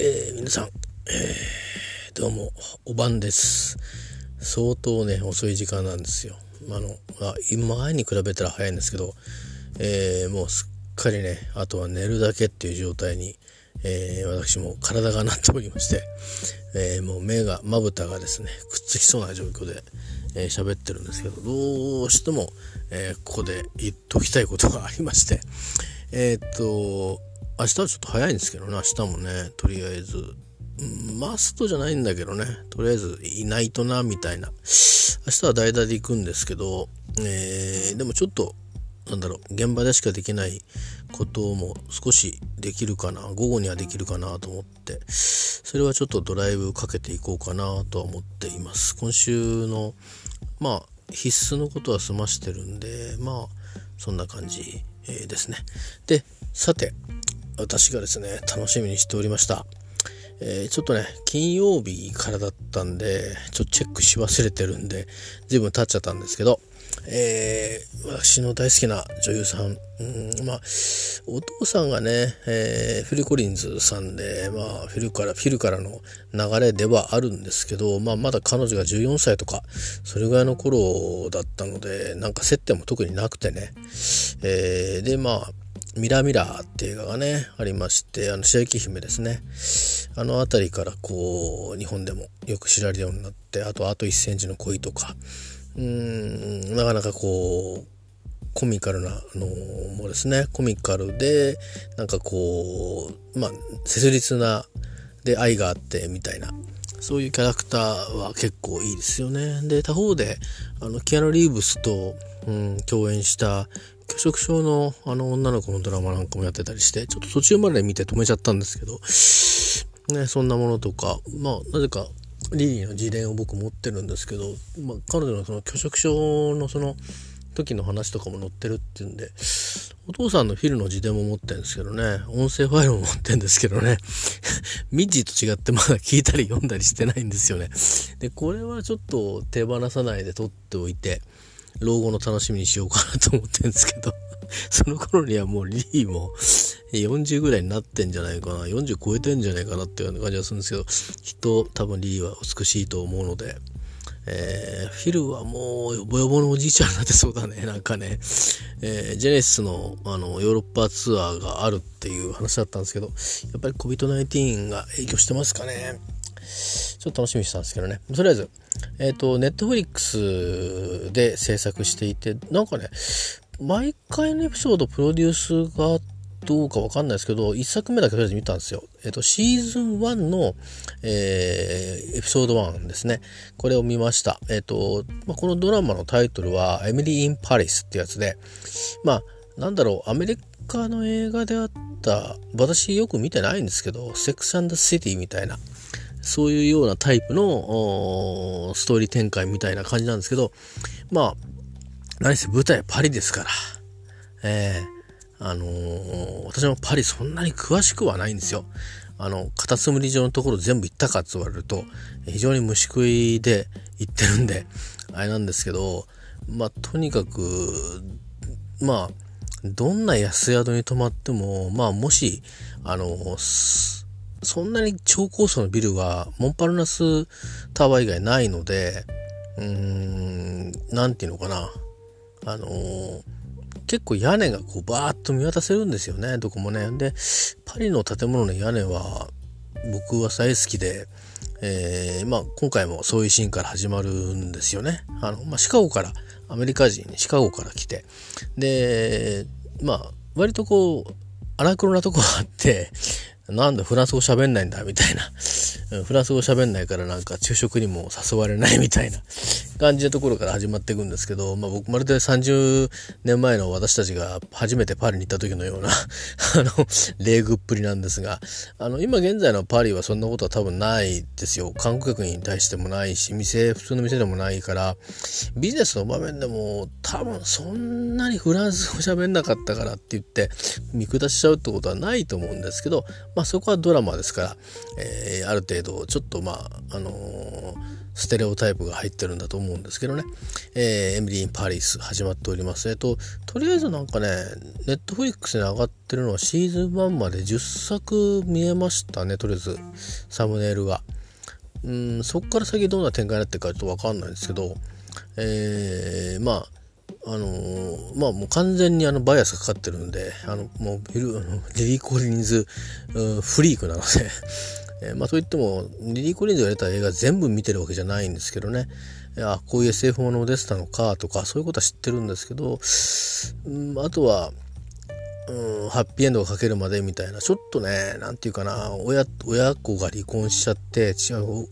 えー、皆さん、えー、どうも、お晩です。相当ね、遅い時間なんですよ。あの、あ今前に比べたら早いんですけど、えー、もうすっかりね、あとは寝るだけっていう状態に、え、私も体がなっておりまして、え、もう目が、まぶたがですね、くっつきそうな状況で、え、喋ってるんですけど、どうしても、えここで言っときたいことがありまして、えっと、明日はちょっと早いんですけどね、明日もね、とりあえず、マストじゃないんだけどね、とりあえずいないとな、みたいな。明日は代打で行くんですけど、えー、でもちょっと、なんだろう、現場でしかできないことも少しできるかな、午後にはできるかなと思って、それはちょっとドライブかけていこうかなとは思っています。今週の、まあ、必須のことは済ましてるんで、まあ、そんな感じ、えー、ですね。で、さて、私がですね、楽しみにしておりました。えー、ちょっとね、金曜日からだったんで、ちょっとチェックし忘れてるんで、随分経っちゃったんですけど、えー、私の大好きな女優さん、うん、まあ、お父さんがね、えー、フィル・コリンズさんで、まあ、フィルから、フィルからの流れではあるんですけど、まあ、まだ彼女が14歳とか、それぐらいの頃だったので、なんか接点も特になくてね、えー、で、まあ、ミラミラーって映画がね、ありまして、あの、白雪姫ですね。あの辺りからこう、日本でもよく知られるようになって、あと、あと1センチの恋とか、うん、なかなかこう、コミカルなのもですね、コミカルで、なんかこう、まあ、切実な、で愛があってみたいな、そういうキャラクターは結構いいですよね。で、他方で、あの、キアヌ・リーブスと、うん、共演した拒食症のあの女の子のドラマなんかもやってたりして、ちょっと途中まで見て止めちゃったんですけど、ね、そんなものとか、まあ、なぜかリリーの自伝を僕持ってるんですけど、まあ、彼女のその拒食症のその時の話とかも載ってるっていうんで、お父さんのフィルの自伝も持ってるんですけどね、音声ファイルも持ってるんですけどね、ミッジーと違ってまだ聞いたり読んだりしてないんですよね。で、これはちょっと手放さないで撮っておいて、老後の楽しみにしようかなと思ってるんですけど その頃にはもうリーも40ぐらいになってんじゃないかな。40超えてんじゃないかなっていう感じがするんですけど、きっと多分リーは美しいと思うので、えー、フィルはもう、よぼよぼのおじいちゃんになってそうだね。なんかね、えー、ジェネシスのあのヨーロッパツアーがあるっていう話だったんですけど、やっぱり COVID-19 が影響してますかね。ちょっと楽しみにしたんですけどね。とりあえず、えっ、ー、と、ネットフリックスで制作していて、なんかね、毎回のエピソードプロデュースがどうかわかんないですけど、1作目だけとりあえず見たんですよ。えっ、ー、と、シーズン1の、えー、エピソード1ですね。これを見ました。えっ、ー、と、まあ、このドラマのタイトルは、エミリー・イン・パリスってやつで、まあ、なんだろう、アメリカの映画であった、私よく見てないんですけど、セックス・アンド・シティみたいな、そういうようなタイプのストーリー展開みたいな感じなんですけど、まあ、何せ舞台はパリですから、えー、あのー、私もパリそんなに詳しくはないんですよ。あの、カタツムリ状のところ全部行ったかって言われると、非常に虫食いで行ってるんで、あれなんですけど、まあ、とにかく、まあ、どんな安宿に泊まっても、まあ、もし、あの、そんなに超高層のビルはモンパルナスタワー以外ないので、うーん、なんていうのかな。あのー、結構屋根がこうバーッと見渡せるんですよね、どこもね。で、パリの建物の屋根は僕は大好きで、えー、まあ今回もそういうシーンから始まるんですよね。あの、まあシカゴから、アメリカ人にシカゴから来て、で、まあ割とこう、荒黒なとこがあって、なんでフランス語喋んないんだみたいな。フランス語喋んないからなんか昼食にも誘われないみたいな 感じのところから始まっていくんですけど、まあ僕まるで30年前の私たちが初めてパリに行った時のような あの、礼具っぷりなんですが、あの、今現在のパリはそんなことは多分ないですよ。観光客に対してもないし、店、普通の店でもないから、ビジネスの場面でも多分そんなにフランス語喋んなかったからって言って見下しちゃうってことはないと思うんですけど、まあそこはドラマですから、えー、ある程度ちょっとまあ、あのーステレオタイプが入ってるんだと思うんですけどね、えー、エミリー・イン・パリス始まっております。えっと、とりあえずなんかね、ネットフリックスに上がってるのはシーズン1まで10作見えましたね、とりあえず、サムネイルが。うん、そこから先どんな展開になってるかちょっとわかんないんですけど、えー、まあ、あのー、まあもう完全にあのバイアスがかかってるんで、あの、もうビル、あのリリー・コリンズ、フリークなので えー、まあといっても、リリー・コリンズが出た映画全部見てるわけじゃないんですけどね、あ、こういう SF ものでしたのかとか、そういうことは知ってるんですけど、うん、あとは、うん、ハッピーエンドをかけるまでみたいな、ちょっとね、なんていうかな、親、親子が離婚しちゃって、違う、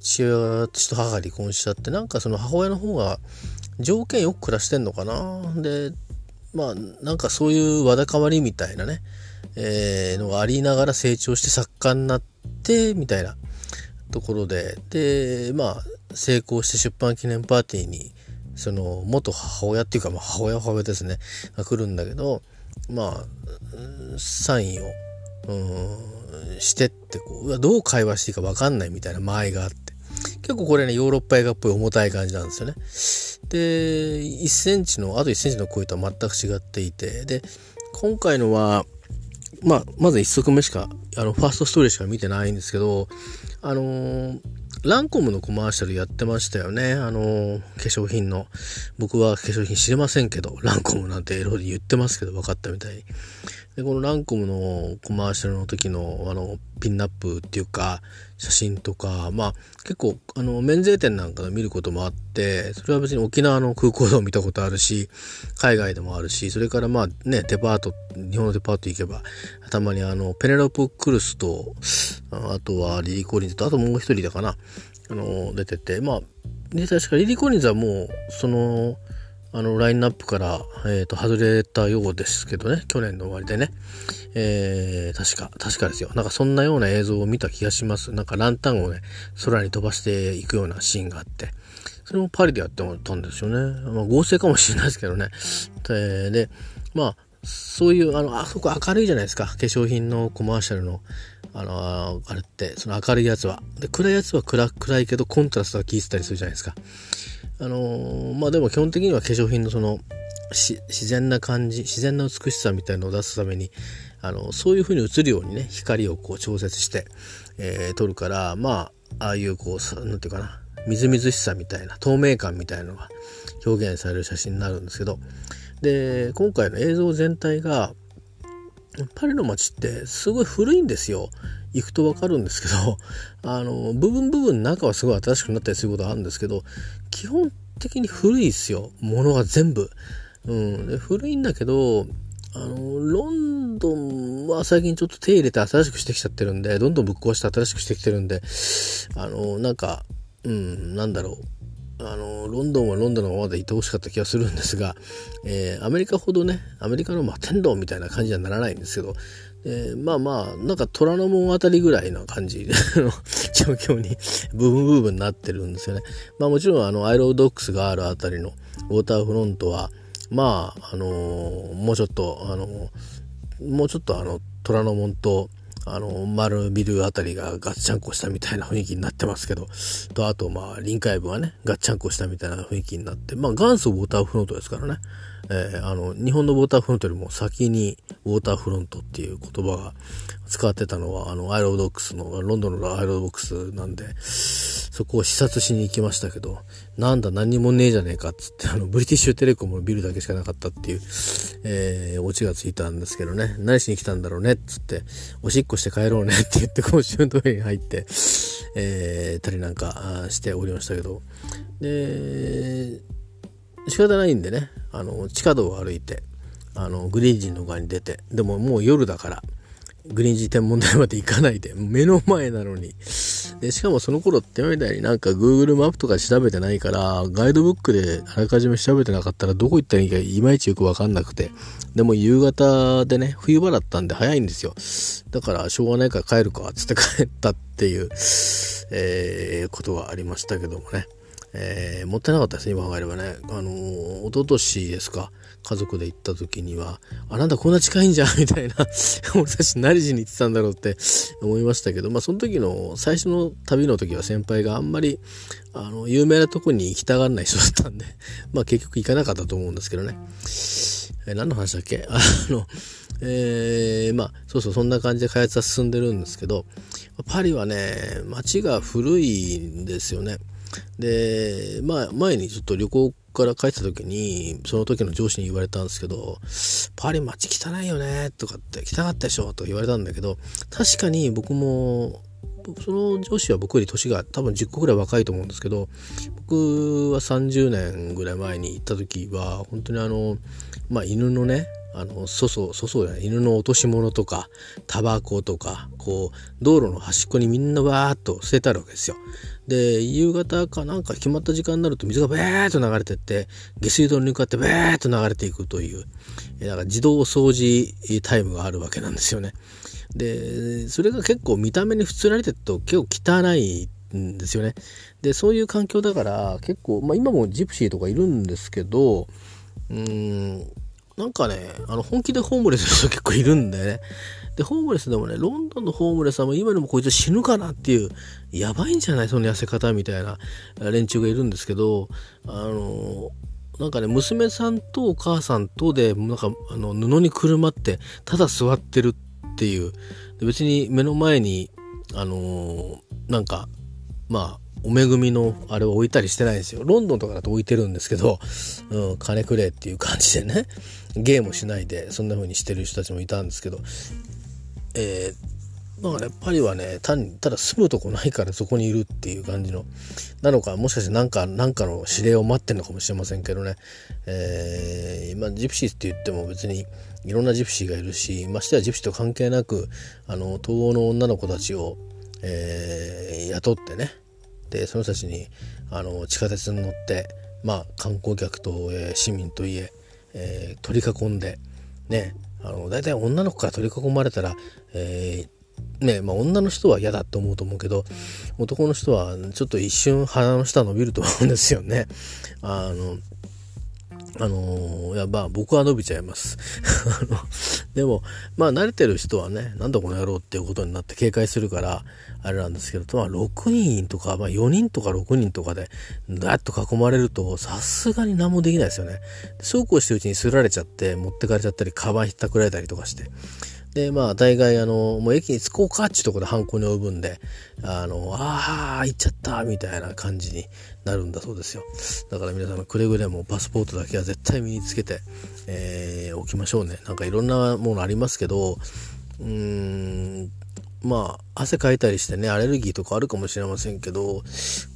父親と母が離婚しちゃって、なんかその母親の方が条件よく暮らしてんのかな？で、まあ、なんかそういうわだかまりみたいなね、えー、のがありながら成長して作家になって、みたいなところで、で、まあ、成功して出版記念パーティーに、その、元母親っていうか、まあ、母親母親ですね、が来るんだけど、まあ、サインを、うん、してってこう、どう会話していいか分かんないみたいな間合いがあって、結構これね、ヨーロッパ映画っぽい重たい感じなんですよね。で、1センチの、あと1センチの声とは全く違っていて、で、今回のは、まあ、まず1足目しか、あの、ファーストストーリーしか見てないんですけど、あのー、ランコムのコマーシャルやってましたよね。あの、化粧品の。僕は化粧品知りませんけど、ランコムなんてエロで言ってますけど、分かったみたいに。で、このランコムのコマーシャルの時の、あの、ピンナップっていうか、写真とか、まあ、結構、あの、免税店なんかで見ることもあって、それは別に沖縄の空港でも見たことあるし、海外でもあるし、それからまあね、デパート、日本のデパート行けば、たまにあの、ペネロプ・クルスと、あとはリリー・コリンズと、あともう一人だかな、あの、出てて、まあ、で、確かリリー・コリンズはもう、その、あの、ラインナップから、えっ、ー、と、外れたようですけどね、去年の終わりでね。えー、確か、確かですよ。なんかそんなような映像を見た気がします。なんかランタンをね、空に飛ばしていくようなシーンがあって。それもパリでやってもらったんですよね。まあ合成かもしれないですけどね。えー、で、まあ、そういう、あの、あそこ明るいじゃないですか。化粧品のコマーシャルの、あの、あれって、その明るいやつは。で、暗いやつは暗暗いけど、コントラストが効いてたりするじゃないですか。あのー、まあでも基本的には化粧品のその自然な感じ自然な美しさみたいのを出すためにあのそういう風に映るようにね光をこう調節して、えー、撮るからまあああいうこう何て言うかなみずみずしさみたいな透明感みたいなのが表現される写真になるんですけどで今回の映像全体がパリの街ってすごい古いんですよ。行くとわかるんですけど、あの、部分部分中はすごい新しくなったりすることあるんですけど、基本的に古いですよ。ものが全部。うん。で古いんだけど、あの、ロンドンは最近ちょっと手入れて新しくしてきちゃってるんで、どんどんぶっ壊して新しくしてきてるんで、あの、なんか、うん、なんだろう。あの、ロンドンはロンドンのままでいてほしかった気がするんですが、えー、アメリカほどね、アメリカの摩天楼みたいな感じにはならないんですけど、えー、まあまあ、なんか虎ノ門あたりぐらいな感じの 状況に部分部分になってるんですよね。まあもちろんあの、アイロードックスがあるあたりのウォーターフロントは、まあ、あのー、もうちょっと、あの、もうちょっとあの、虎ノ門と、あの、丸ビルあたりがガッチャンコしたみたいな雰囲気になってますけど、と、あと、まあ、臨海部はね、ガッチャンコしたみたいな雰囲気になって、まあ、元祖ウォーターフロントですからね。えー、あの、日本のウォーターフロントよりも先にウォーターフロントっていう言葉が使ってたのは、あの、アイロードックスの、ロンドンのアイロードックスなんで、そこを視察しに行きましたけど、なんだ何にもねえじゃねえかっつって、あの、ブリティッシュテレコムのビルだけしかなかったっていう、えー、オチがついたんですけどね、何しに来たんだろうねっつって、おしっこして帰ろうねって言って公衆トイレに入って、えー、たりなんかしておりましたけど、で、仕方ないんでね、あの、地下道を歩いて、あの、グリーン人の側に出て、でももう夜だから、グリーン寺天文台まで行かないで、目の前なのに。で、しかもその頃ってみたいになんか Google マップとか調べてないから、ガイドブックであらかじめ調べてなかったらどこ行ったらいいかいまいちよくわかんなくて。でも夕方でね、冬場だったんで早いんですよ。だからしょうがないから帰るか、つって帰ったっていう、えー、ことがありましたけどもね。えー、もったいなかったですね、今考えればね。あのー、一昨年ですか、家族で行った時には、あ、なんだこんな近いんじゃんみたいな、俺たち何時に行ってたんだろうって思いましたけど、まあその時の、最初の旅の時は先輩があんまり、あの、有名なとこに行きたがらない人だったんで、まあ結局行かなかったと思うんですけどね。えー、何の話だっけ？あの、えー、まあ、そうそう、そんな感じで開発は進んでるんですけど、パリはね、街が古いんですよね。で、まあ、前にちょっと旅行から帰った時に、その時の上司に言われたんですけど、パリ街汚いよね、とかって、汚かったでしょ、と言われたんだけど、確かに僕も、その上司は僕より年が多分10個ぐらい若いと思うんですけど、僕は30年ぐらい前に行った時は、本当にあの、まあ犬のね、あの、粗相、粗相じゃない、犬の落とし物とか、タバコとか、こう、道路の端っこにみんなわーっと捨ててあるわけですよ。で、夕方かなんか決まった時間になると水がベーっと流れてって、下水道に向かってベーっと流れていくという、だから自動掃除タイムがあるわけなんですよね。で、それが結構見た目に普通られてると結構汚いんですよね。で、そういう環境だから結構、まあ今もジプシーとかいるんですけど、うーん、なんかね、あの本気でホームレスの人結構いるんでね。で、ホームレスでもね、ロンドンのホームレスはもう今でもこいつ死ぬかなっていう、やばいんじゃない？その痩せ方みたいな連中がいるんですけど、あの、なんかね、娘さんとお母さんとで、なんか、あの、布にくるまって、ただ座ってるっていう。別に目の前に、あのなんか、まあ、お恵みのあれを置いたりしてないんですよ。ロンドンとかだと置いてるんですけど、うん、金くれっていう感じでね、ゲームしないで、そんな風にしてる人たちもいたんですけど、えー、だからね、パリはね、単に、ただ住むとこないからそこにいるっていう感じの、なのか、もしかしてなんか、なんかの指令を待ってるのかもしれませんけどね、えー、まあ、ジプシーって言っても別にいろんなジプシーがいるし、ましてはジプシーと関係なく、あの、東欧の女の子たちを、えー、雇ってね、で、その人たちに、あの、地下鉄に乗って、まあ、観光客と、え、市民といえ、えー、取り囲んで、ね、あの大体女の子から取り囲まれたら、えー、ねまあ、女の人は嫌だと思うと思うけど男の人はちょっと一瞬鼻の下伸びると思うんですよね。あのあのいや、まあ僕は伸びちゃいます。でも、まあ慣れてる人はね、なんだこの野郎っていうことになって警戒するから、あれなんですけど、まあ6人とか、まあ4人とか6人とかで、だっと囲まれると、さすがに何もできないですよね。そうこうしてるうちにすられちゃって、持ってかれちゃったり、カバンひったくられたりとかして。で、まあ、大概、あの、もう駅に着こうかっていうところで犯行に及ぶんで、あの、ああ、行っちゃったみたいな感じになるんだそうですよ。だから皆さん、くれぐれもパスポートだけは絶対身につけて、えー、おきましょうね。なんかいろんなものありますけど、うーん、まあ、汗かいたりしてね、アレルギーとかあるかもしれませんけど、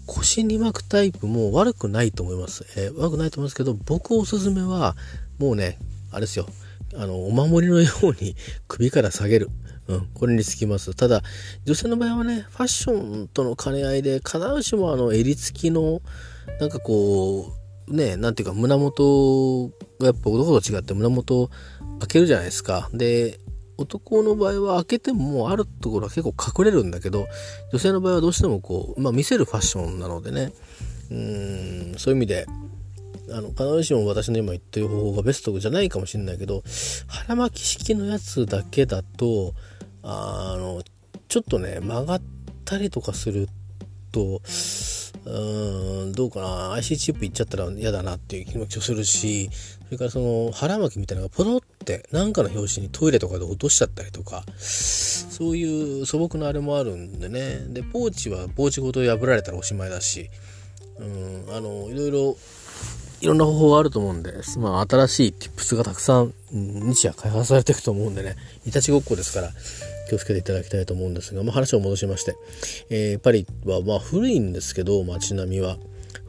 腰に巻くタイプも悪くないと思います。えー、悪くないと思いますけど、僕おすすめは、もうね、あれですよ。あの、お守りのように 首から下げる。うん、これにつきます。ただ、女性の場合はね、ファッションとの兼ね合いで、必ずしもあの、襟付きの、なんかこう、ね、なんていうか、胸元がやっぱ男と違って胸元開けるじゃないですか。で、男の場合は開けてももうあるところは結構隠れるんだけど、女性の場合はどうしてもこう、まあ見せるファッションなのでね、うん、そういう意味で、あの、必ずしも私の今言ってる方法がベストじゃないかもしれないけど、腹巻き式のやつだけだと、あの、ちょっとね、曲がったりとかすると、うん、どうかな、IC チップいっちゃったら嫌だなっていう気持ちをするし、それからその腹巻きみたいなのがポロって何かの拍子にトイレとかで落としちゃったりとか、そういう素朴なあれもあるんでね。で、ポーチはポーチごと破られたらおしまいだし、うん、あの、いろいろいろんな方法があると思うんで、まあ、新しい tips がたくさん日夜開発されていくと思うんでね、いたちごっこですから、気をつけていただきたいと思うんですが、まあ、話を戻しまして、えー、パリはまあ古いんですけど、街並みは。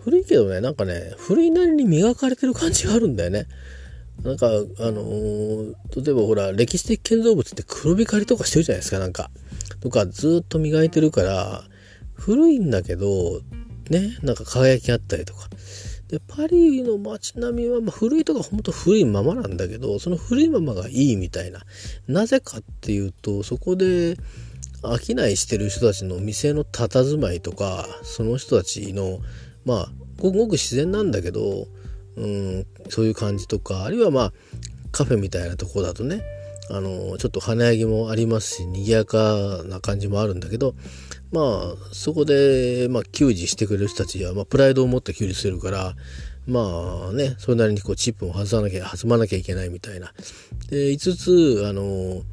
古いけどね、なんかね、古いなりに磨かれてる感じがあるんだよね。なんか、あのー、例えばほら、歴史的建造物って黒光りとかしてるじゃないですか、なんか。とか、ずっと磨いてるから、古いんだけど、ね、なんか輝きあったりとか。で、パリの街並みは、まあ、古いとかほんと古いままなんだけど、その古いままがいいみたいな。なぜかっていうと、そこで商いしてる人たちの店の佇まいとか、その人たちの、まあ、ごくごく自然なんだけど、うん、そういう感じとかあるいはまあカフェみたいなとこだとねあのちょっと華やぎもありますし賑やかな感じもあるんだけどまあそこで、まあ、給仕してくれる人たちは、まあ、プライドを持って給仕するからまあねそれなりにこうチップも外さなきゃ弾まなきゃいけないみたいな。で5つあの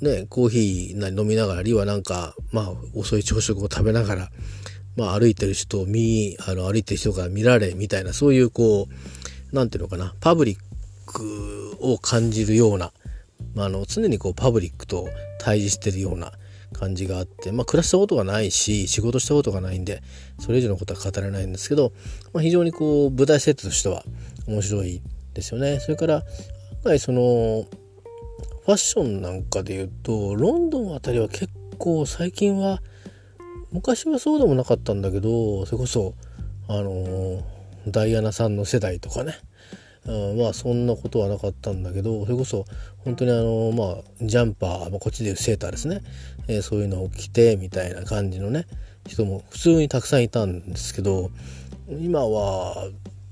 ねコーヒーな飲みながらあるいはなんかまあ遅い朝食を食べながらまあ歩いてる人を見あの歩いてる人が見られみたいなそういうこう何ていうのかなパブリックを感じるような、まあ、あの常にこうパブリックと対峙してるような感じがあって、まあ、暮らしたことがないし仕事したことがないんでそれ以上のことは語れないんですけど、まあ、非常にこう舞台設定としては面白いですよね。それから案外そのファッションなんかで言うとロンドンあたりは結構最近は昔はそうでもなかったんだけどそれこそあのダイアナさんの世代とかねうん、まあそんなことはなかったんだけどそれこそ本当にあのまあジャンパー、まあ、こっちでいうセーターですね、えー、そういうのを着てみたいな感じのね人も普通にたくさんいたんですけど今は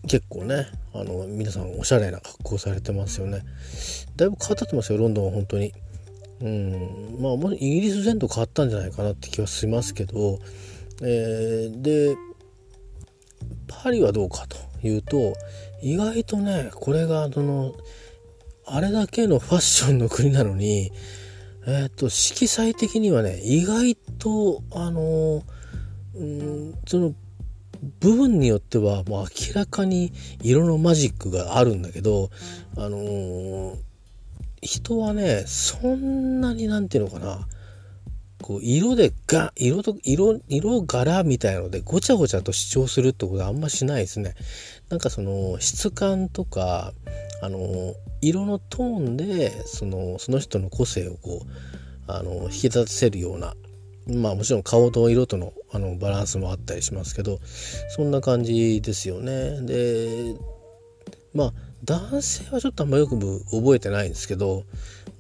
結構ねあの皆さんおしゃれな格好されてますよね。だいぶ変わってますよロンドンは本当に。うんまあもイギリス全土変わったんじゃないかなって気はしますけど、えー、でパリはどうかというと意外とねこれがそのあれだけのファッションの国なのにえっ、と色彩的にはね意外とあのうんその部分によってはもう明らかに色のマジックがあるんだけどあのー、人はねそんなになんていうのかなこう色でが色と色色柄みたいのでごちゃごちゃと主張するってことはあんましないですね。なんかその質感とかあの色のトーンでそのその人の個性をこうあの引き立たせるようなまあもちろん顔と色とのあのバランスもあったりしますけどそんな感じですよね。でまあ男性はちょっとあんまよく覚えてないんですけど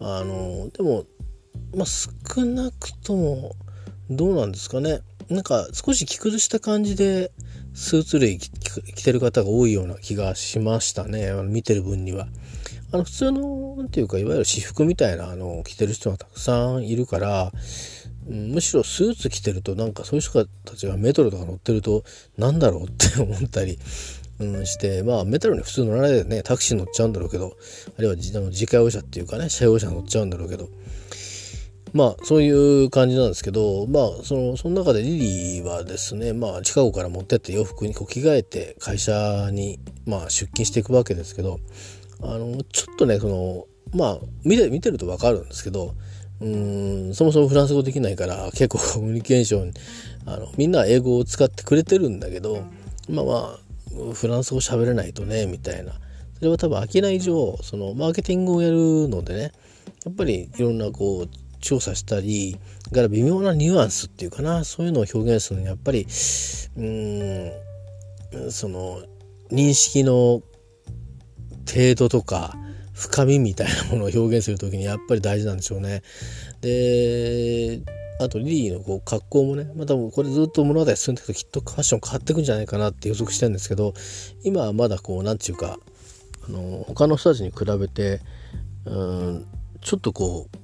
あのでもまあ少なくともどうなんですかねなんか少し着崩した感じでスーツ類着てる方が多いような気がしましたね。あの見てる分には。あの普通の、なんていうか、いわゆる私服みたいな、あの、着てる人がたくさんいるから、むしろスーツ着てると、なんかそういう人たちがメトロとか乗ってると、なんだろうって 思ったり、うん、して、まあ、メトロに普通乗らないでね、タクシー乗っちゃうんだろうけど、あるいは自自家用車っていうかね、車用車乗っちゃうんだろうけど、まあそういう感じなんですけどまあそのその中でリリーはですねまあシカゴから持ってって洋服にこう着替えて会社にまあ出勤していくわけですけどあのちょっとねそのまあ見て見てると分かるんですけどうんそもそもフランス語できないから結構コミュニケーションあのみんな英語を使ってくれてるんだけどまあまあフランス語喋れないとねみたいな。それは多分飽きない上そのマーケティングをやるのでねやっぱりいろんなこう調査したりから微妙なニュアンスっていうかなそういうのを表現するのにやっぱりうんその認識の程度とか深みみたいなものを表現する時にやっぱり大事なんでしょうね。であとリリーのこう格好もねまあ多分これずっと物語進んでいくときっとファッション変わってくんじゃないかなって予測してるんですけど今はまだこう何て言うかあの他の人たちに比べてうんちょっとこう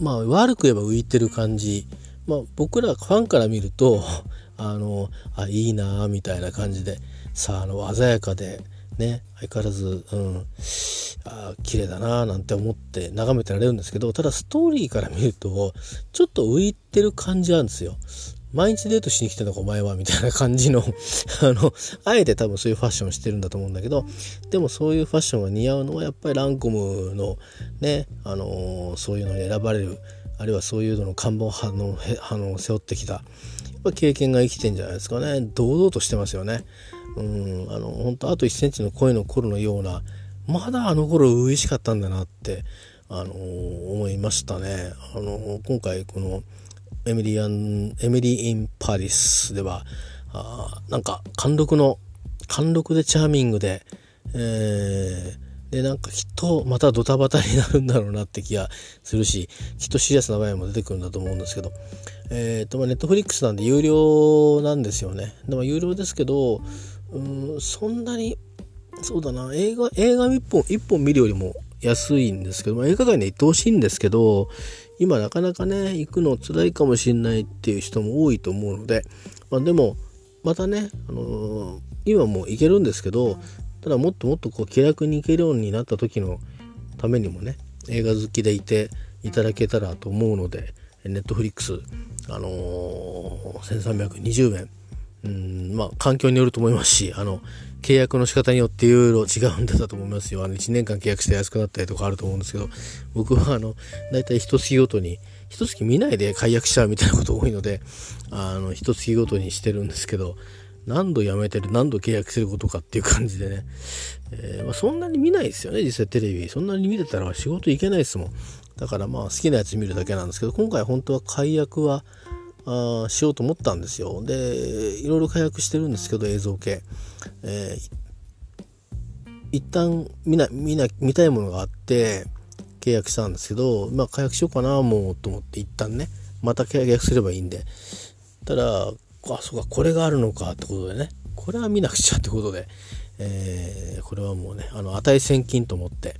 まあ悪く言えば浮いてる感じ、まあ、僕らファンから見ると あのあいいなみたいな感じでさあの鮮やかでね相変わらず、うん、あ綺麗だななんて思って眺めてられるんですけどただストーリーから見るとちょっと浮いてる感じなんですよ。毎日デートしに来てんのかお前はみたいな感じの あのあえて多分そういうファッションしてるんだと思うんだけどでもそういうファッションが似合うのはやっぱりランコムのねあのー、そういうのに選ばれるあるいはそういうのの看板を背負ってきたやっぱ経験が生きてんじゃないですかね。堂々としてますよね。うんあの本当あと1センチの声の頃のようなまだあの頃初々しかったんだなってあのー、思いましたね。あの今回このエミリアン、エミリー・イン・パリスでは、あなんか貫禄の、貫禄でチャーミングで、えー、で、なんかきっとまたドタバタになるんだろうなって気がするし、きっとシリアスな場面も出てくるんだと思うんですけど、えっ、ー、と、まあ、ネットフリックスなんで有料なんですよね。でも有料ですけど、うんそんなにそうだな映画映画1本1本見るよりも安いんですけど、まあ、映画館に行ってほしいんですけど今なかなかね行くの辛いかもしれないっていう人も多いと思うので、まあ、でもまたね、あのー、今も行けるんですけどただもっともっとこう気楽に行けるようになった時のためにもね映画好きでいていただけたらと思うのでネットフリックスあのー、1320円うんまあ環境によると思いますしあの契約の仕方によっていろいろ違うんだと思いますよ。あの1年間契約して安くなったりとかあると思うんですけど僕はあの大体一月ごとに一月見ないで解約しちゃうみたいなこと多いのであの一月ごとにしてるんですけど何度辞めてる何度契約することかっていう感じでね、えー、まあ、そんなに見ないですよね実際テレビ。そんなに見てたら仕事行けないですもん。だからまあ好きなやつ見るだけなんですけど今回本当は解約はあしようと思ったんですよ。でいろいろ解約してるんですけど映像系、えー、一旦見な見な見たいものがあって契約したんですけどまあ解約しようかなもうと思って一旦ねまた契約すればいいんで。ただあそうかこれがあるのかってことでね。これは見なくちゃってことで、えー、これはもうねあの値千金と思って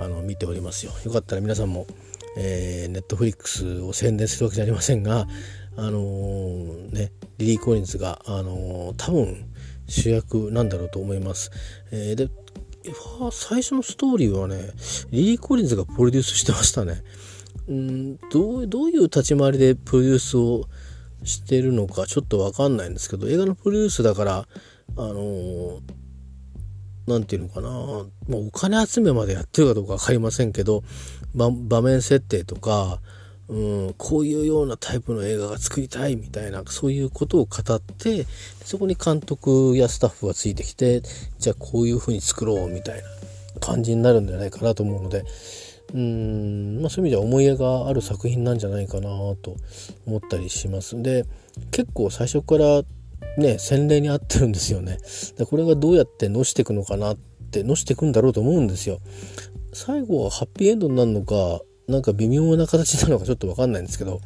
あの見ておりますよ。よかったら皆さんもえ、ネットフリックスを宣伝するわけじゃありませんが、あのー、ね、リリー・コリンズが、あのー、多分主役なんだろうと思います。えー、で、最初のストーリーはね、リリー・コリンズがプロデュースしてましたね。うんどうどういう立ち回りでプロデュースをしてるのかちょっと分かんないんですけど映画のプロデュースだからあの何て言うのかなもうお金集めまでやってるかどうか分かりませんけど場面設定とかうん、こういうようなタイプの映画が作りたいみたいなそういうことを語ってそこに監督やスタッフがついてきてじゃあこういうふうに作ろうみたいな感じになるんじゃないかなと思うのでうん、まあ、そういう意味では思い入れがある作品なんじゃないかなと思ったりします。で結構最初からね洗礼に合ってるんですよね。でこれがどうやってのしていくのかなってのしていくんだろうと思うんですよ。最後はハッピーエンドになるのかなんか微妙な形なのかちょっとわかんないんですけど、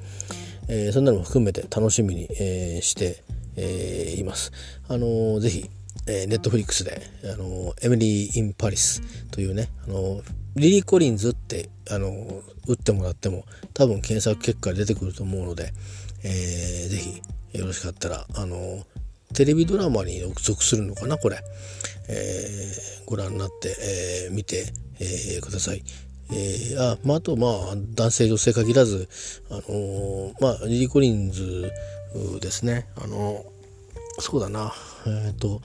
えー、そんなのも含めて楽しみに、えー、して、えー、います。あのー、ぜひ、えー、ネットフリックスで、あのエミリー・イン・パリスというね、あのリリー・コリンズって、あの打ってもらっても多分検索結果出てくると思うので、えー、ぜひよろしかったら、あのテレビドラマに属するのかなこれ、えー、ご覧になって、えー、見て、えー、ください。えー、あまあ、あとまあ男性女性限らず、あのー、まあ、リリー・コリンズですね、あのー、そうだな。えっ、と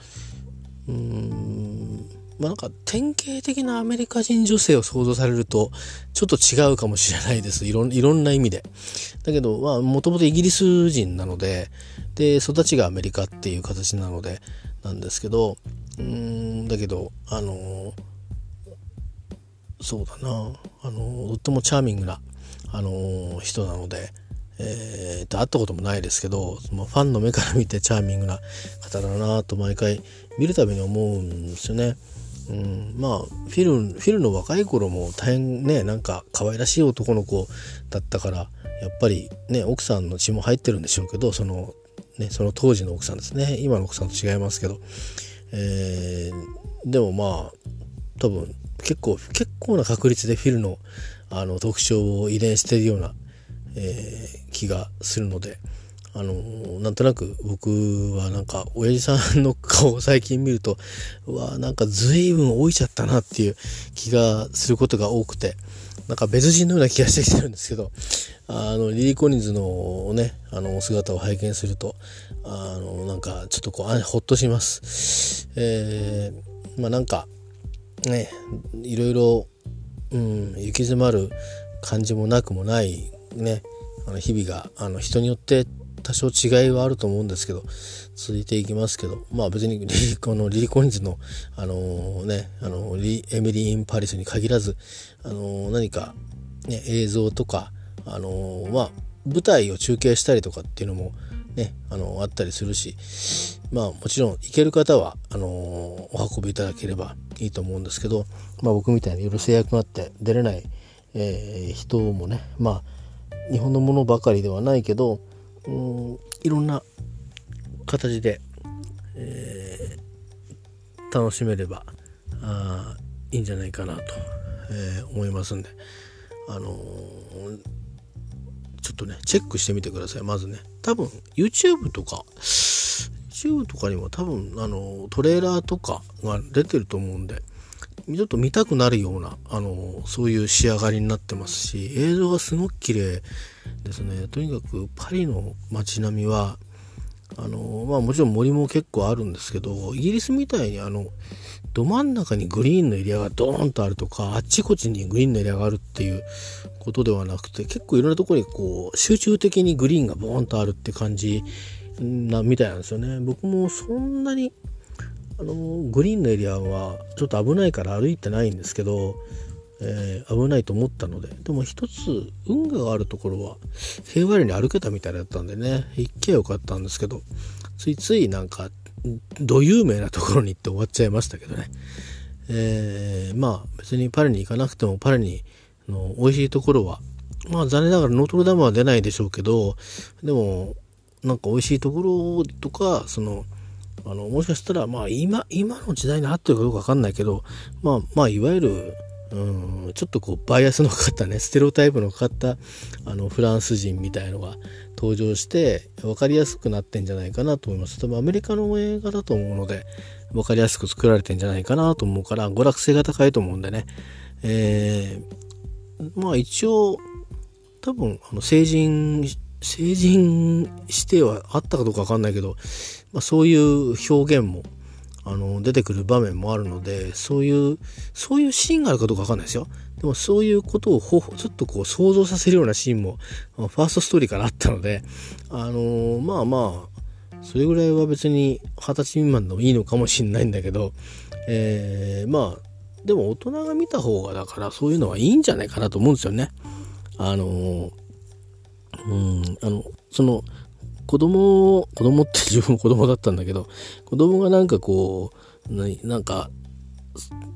うんまあなんか典型的なアメリカ人女性を想像されるとちょっと違うかもしれないです。いろいろんな意味で。だけどまあもともとイギリス人なのでで育ちがアメリカっていう形なのでなんですけどうんだけどあのーそうだな。あのとってもチャーミングな、あの人なので、えー、会ったこともないですけどそのファンの目から見てチャーミングな方だなと毎回見るたびに思うんですよね。うん、まあフィルフィルの若い頃も大変ねなんか可愛らしい男の子だったからやっぱりね奥さんの血も入ってるんでしょうけどその,、ね、その当時の奥さんですね。今の奥さんと違いますけど、えー、でもまあ多分結構結構な確率でフィルのあの特徴を遺伝しているような、えー、気がするのであのなんとなく僕はなんか親父さんの顔を最近見るとうわなんか随分老いちゃったなっていう気がすることが多くてなんか別人のような気がしてきてるんですけどあのリリー・コリンズのねあのお姿を拝見するとあのなんかちょっとこうあほっとします。えー、まあなんかねいろいろ、うん、行き詰まる感じもなくもないねあの日々があの人によって多少違いはあると思うんですけど続いていきますけどまあ別にリリコのリリコニズのあのー、ねあのリエミリー・イン・パリスに限らずあのー、何か、ね、映像とかあのー、まあ舞台を中継したりとかっていうのもね、あの、あったりするし、まあもちろん行ける方は、あのお運びいただければいいと思うんですけど、まあ僕みたいにいろいろ制約があって出れない、えー、人もね、まあ日本のものばかりではないけど、うん、いろんな形で、え楽しめればあいいんじゃないかなと、えー、思いますんであのー、ちょっとねチェックしてみてくださいまずね。多分 YouTube とか YouTube とかにも多分あのトレーラーとかが出てると思うんでちょっと見たくなるようなあのそういう仕上がりになってますし映像がすごく綺麗ですね。とにかくパリの街並みはあのまあもちろん森も結構あるんですけどイギリスみたいにあのど真ん中にグリーンのエリアがドーンとあるとかあっちこっちにグリーンのエリアがあるっていうことではなくて結構いろんなところにこう集中的にグリーンがボーンとあるって感じなみたいなんですよね。僕もそんなにあのグリーンのエリアはちょっと危ないから歩いてないんですけどえー、危ないと思ったので。でも一つ運河があるところは平和に歩けたみたいだったんでね。行けばよかったんですけどついついなんかど有名なところに行って終わっちゃいましたけどね、えー、まあ別にパリに行かなくてもパリにの美味しいところはまあ残念ながらノートルダムは出ないでしょうけどでもなんか美味しいところとかそのあのもしかしたらまあ今今の時代に合ってるかどうかわかんないけどまあまあいわゆるうんちょっとこうバイアスのかかったね。ステロタイプのかかったあのフランス人みたいのが登場して分かりやすくなってんじゃないかなと思います。多分アメリカの映画だと思うので分かりやすく作られてんじゃないかなと思うから娯楽性が高いと思うんでね。えー、まあ一応多分あの成人成人してはあったかどうか分かんないけど、まあ、そういう表現もあの出てくる場面もあるのでそういうそういうシーンがあるかどうかわかんないですよでもそういうことをほちょっとこう想像させるようなシーンもファーストストーリーからあったのであのまあまあそれぐらいは別に二十歳未満でもいいのかもしんないんだけど、えー、まあでも大人が見た方がだからそういうのはいいんじゃないかなと思うんですよね。あのうんあのその子供、子供って自分も子供だったんだけど、子供がなんかこう、なんか、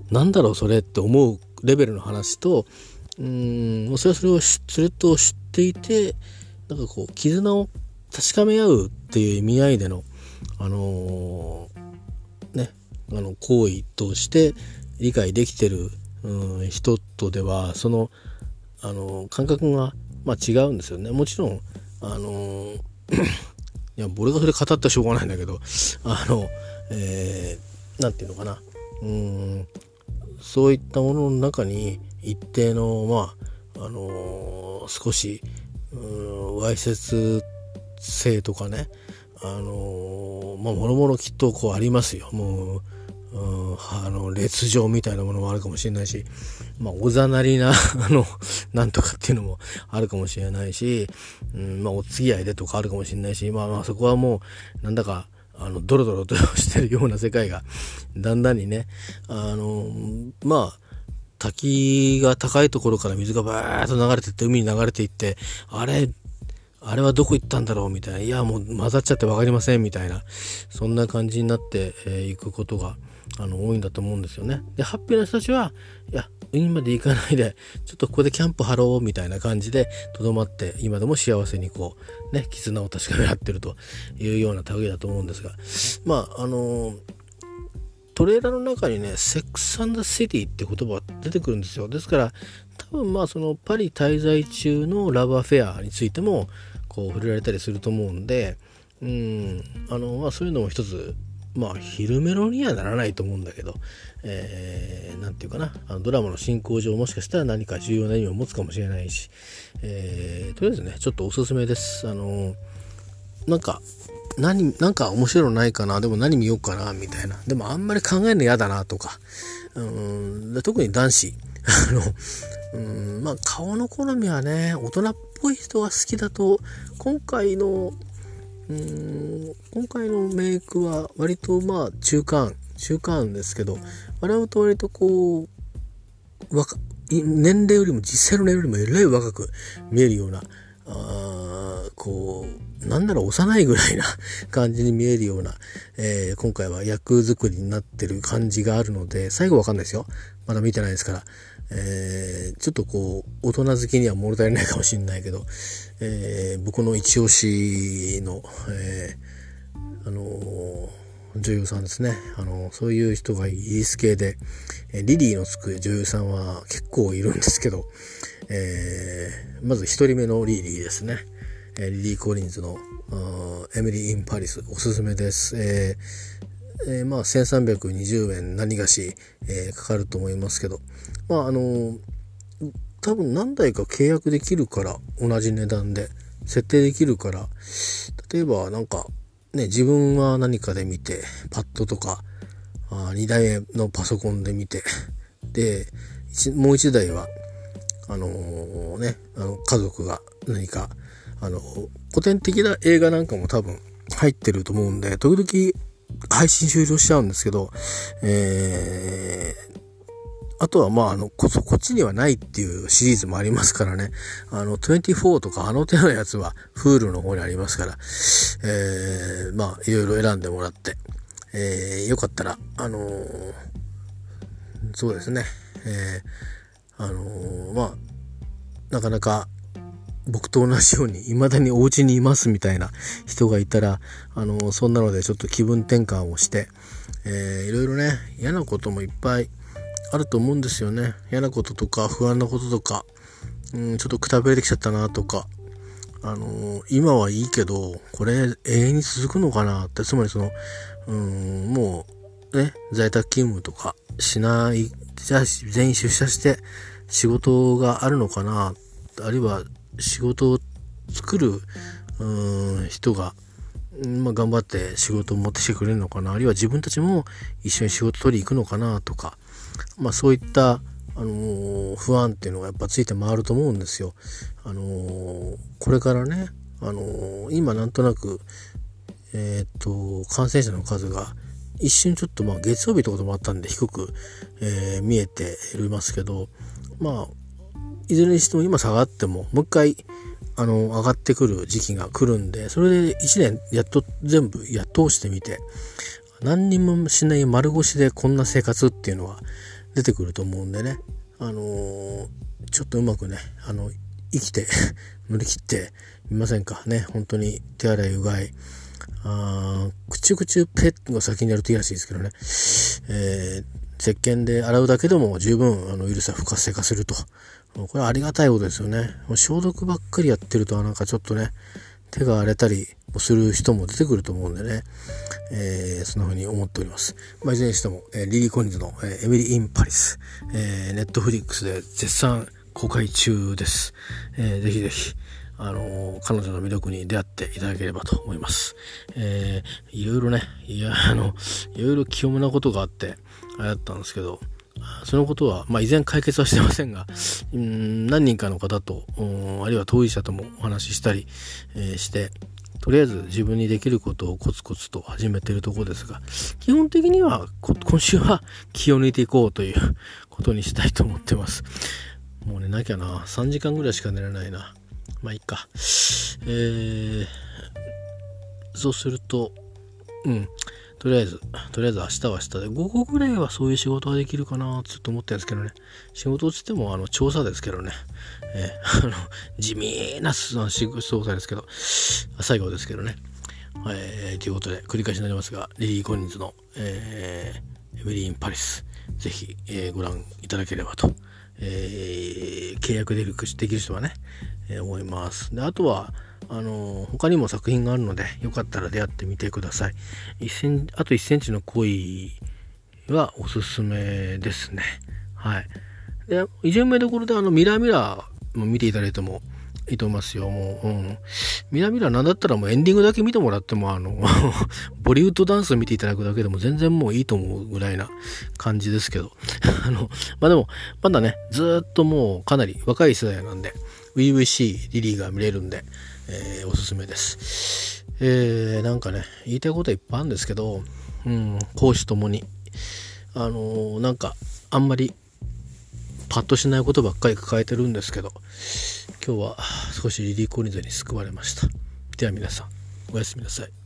なんだろうそれって思うレベルの話と、うん、それはそれをそれと知っていて、なんかこう、絆を確かめ合うっていう意味合いでの、あのー、ね、あの、行為として理解できてる、うん、人とでは、その、あの、感覚が、まあ、違うんですよね。もちろん、あのーいや、俺がそれ語ったらしょうがないんだけど、あの、えー、なんていうのかな。うん、そういったものの中に一定の、まあ、あのー、少し、わいせつ性とかね、あのー、まあ、もろもろきっとこうありますよ。もう、うん、あの、劣情みたいなものもあるかもしれないし、まあ、おざなりな、あの、なんとかっていうのもあるかもしれないし、うん、まあ、お付き合いでとかあるかもしれないし、まあまあ、そこはもう、なんだか、あの、ドロドロとしてるような世界が、だんだんにね、あの、まあ、滝が高いところから水がバーッと流れてって、海に流れていって、あれ、あれはどこ行ったんだろうみたいな、いや、もう混ざっちゃって分かりませんみたいな、そんな感じになってい、えー、くことが、あの多いんだと思うんですよね。で、ハッピーな人たちは、いや、海まで行かないで、ちょっとここでキャンプ張ろうみたいな感じで、とどまって、今でも幸せにこう、ね、絆を確かめ合ってるというような類だと思うんですが、まあ、あのトレーラーの中にね、セックスシティって言葉が出てくるんですよ。ですから、多分まあそのパリ滞在中のラブアフェアについても、こう触れられたりすると思うんで、うん、あの、まあそういうのも一つまあ昼メロにはならないと思うんだけど、えー、て言うかな。あのドラマの進行上もしかしたら何か重要な意味を持つかもしれないし、えー、とりあえずねちょっとおすすめです。あのなんか何なんか面白いのないかな。でも何見ようかなみたいな。でもあんまり考えるの嫌だなとか。うん特に男子。あのうんまあ顔の好みはね大人っぽい人が好きだと今回のうん。今回のメイクは割とまあ中間中間ですけど笑うと割とこう若年齢よりも実際の年齢よりもえらい若く見えるようなあこうなんなら幼いぐらいな 感じに見えるような、えー、今回は役作りになってる感じがあるので最後わかんないですよ。まだ見てないですからえー、ちょっとこう、大人好きには物足りないかもしれないけど、えー、僕の一押しの、えー、あの女優さんですね。あの、そういう人がイギリス系で、えリリーのつく女優さんは結構いるんですけど、え、まず一人目のリリーですね。えリリー・コリンズのエミリー・イン・パリスおすすめです。えーえー、まあ1320円何がし、えー、かかると思いますけど、まああの多分何台か契約できるから同じ値段で設定できるから例えばなんかね自分は何かで見てパッドとかあ2台のパソコンで見てでもう1台はあのー、ねあの家族が何かあの古典的な映画なんかも多分入ってると思うんで時々配信終了しちゃうんですけど、えー、あとはまあ、あの、こ、そこっちにはないっていうシリーズもありますからね。あの、24とかあの手のやつは、フールの方にありますから、えー、まあ、いろいろ選んでもらって、えー、よかったら、あのー、そうですね、えー、あのー、まあ、なかなか、僕と同じように未だにお家にいますみたいな人がいたら、あのそんなのでちょっと気分転換をして、えー、いろいろね、嫌なこともいっぱいあると思うんですよね。嫌なこととか不安なこととか、うん、ちょっとくたびれてきちゃったなとか、あのー、今はいいけど、これ永遠に続くのかなって、つまりその、うん、もう、ね、在宅勤務とかしない、じゃあ全員出社して仕事があるのかな、あるいは仕事を作る、うん、人が、まあ、頑張って仕事を持ってきてくれるのかな、あるいは自分たちも一緒に仕事取り行くのかなとか、まあ、そういった、あの、不安っていうのがやっぱついて回ると思うんですよ。あの、これからね、あの、今なんとなく、えっと、感染者の数が一瞬ちょっとまあ月曜日ってこともあったんで低く、え見えていますけど、まあ、いずれにしても今下がっても、もう一回、あの、上がってくる時期が来るんで、それで1年やっと全部やっと通してみて、何にもしない丸腰でこんな生活っていうのは出てくると思うんでね、あのー、ちょっとうまくね、あの、生きて 乗り切ってみませんか？ね。本当に手洗いうがい。あくちゅくちゅペッが先にやるといいらしいですけどね。えー、石鹸で洗うだけでも十分あのウイルスは不活性化すると。これはありがたいことですよね。消毒ばっかりやってるとなんかちょっとね、手が荒れたりする人も出てくると思うんでね、えー、そんな風に思っております。まあ、いずれにしても、えー、リリー・コニズの、えー、エミリー・イン・パリス、えー、ネットフリックスで絶賛公開中です。えー、ぜひぜひ、あの、彼女の魅力に出会っていただければと思います。えー、いろいろね、いや、あの、いろいろ清めなことがあって、あれだったんですけど、そのことは、まあ、依然解決はしてませんが、うん、何人かの方と、あるいは当事者ともお話ししたり、えー、して、とりあえず自分にできることをコツコツと始めているところですが、基本的には今週は気を抜いていこうということにしたいと思ってます。もう寝なきゃな。3時間ぐらいしか寝れないな。まあいいか。えー、そうすると、うん。とりあえず、とりあえず明日は明日で、午後ぐらいはそういう仕事ができるかなちょっと思ってるんですけどね。仕事をつっても、あの、調査ですけどね。えー、あの、地味な調査ですけど、最後ですけどね。えー、ということで、繰り返しになりますが、リリー・コニンズの、えー、エブリーン・パリス、ぜひ、えー、ご覧いただければと、えー、契約でできる人はね、えー、思います。で、あとは、あの他にも作品があるので、よかったら出会ってみてください。1センあと1センチの恋はおすすめですね。はい。で、いじめどころであの、ミラーミラーも見ていただいてもいいと思いますよ。もう、うん。ミラーミラーなんだったらもうエンディングだけ見てもらっても、あの ボリウッドダンスを見ていただくだけでも全然もういいと思うぐらいな感じですけど。あの、まあでも、まだね、ずっともうかなり若い世代なんで、初々しいリリーが見れるんで、えー、おすすめです。えー、なんかね、言いたいこといっぱいあるんですけど、うん、講師ともに、あのー、なんか、あんまり、パッとしないことばっかり抱えてるんですけど、今日は少しリリー・コリンズに救われました。では皆さん、おやすみなさい。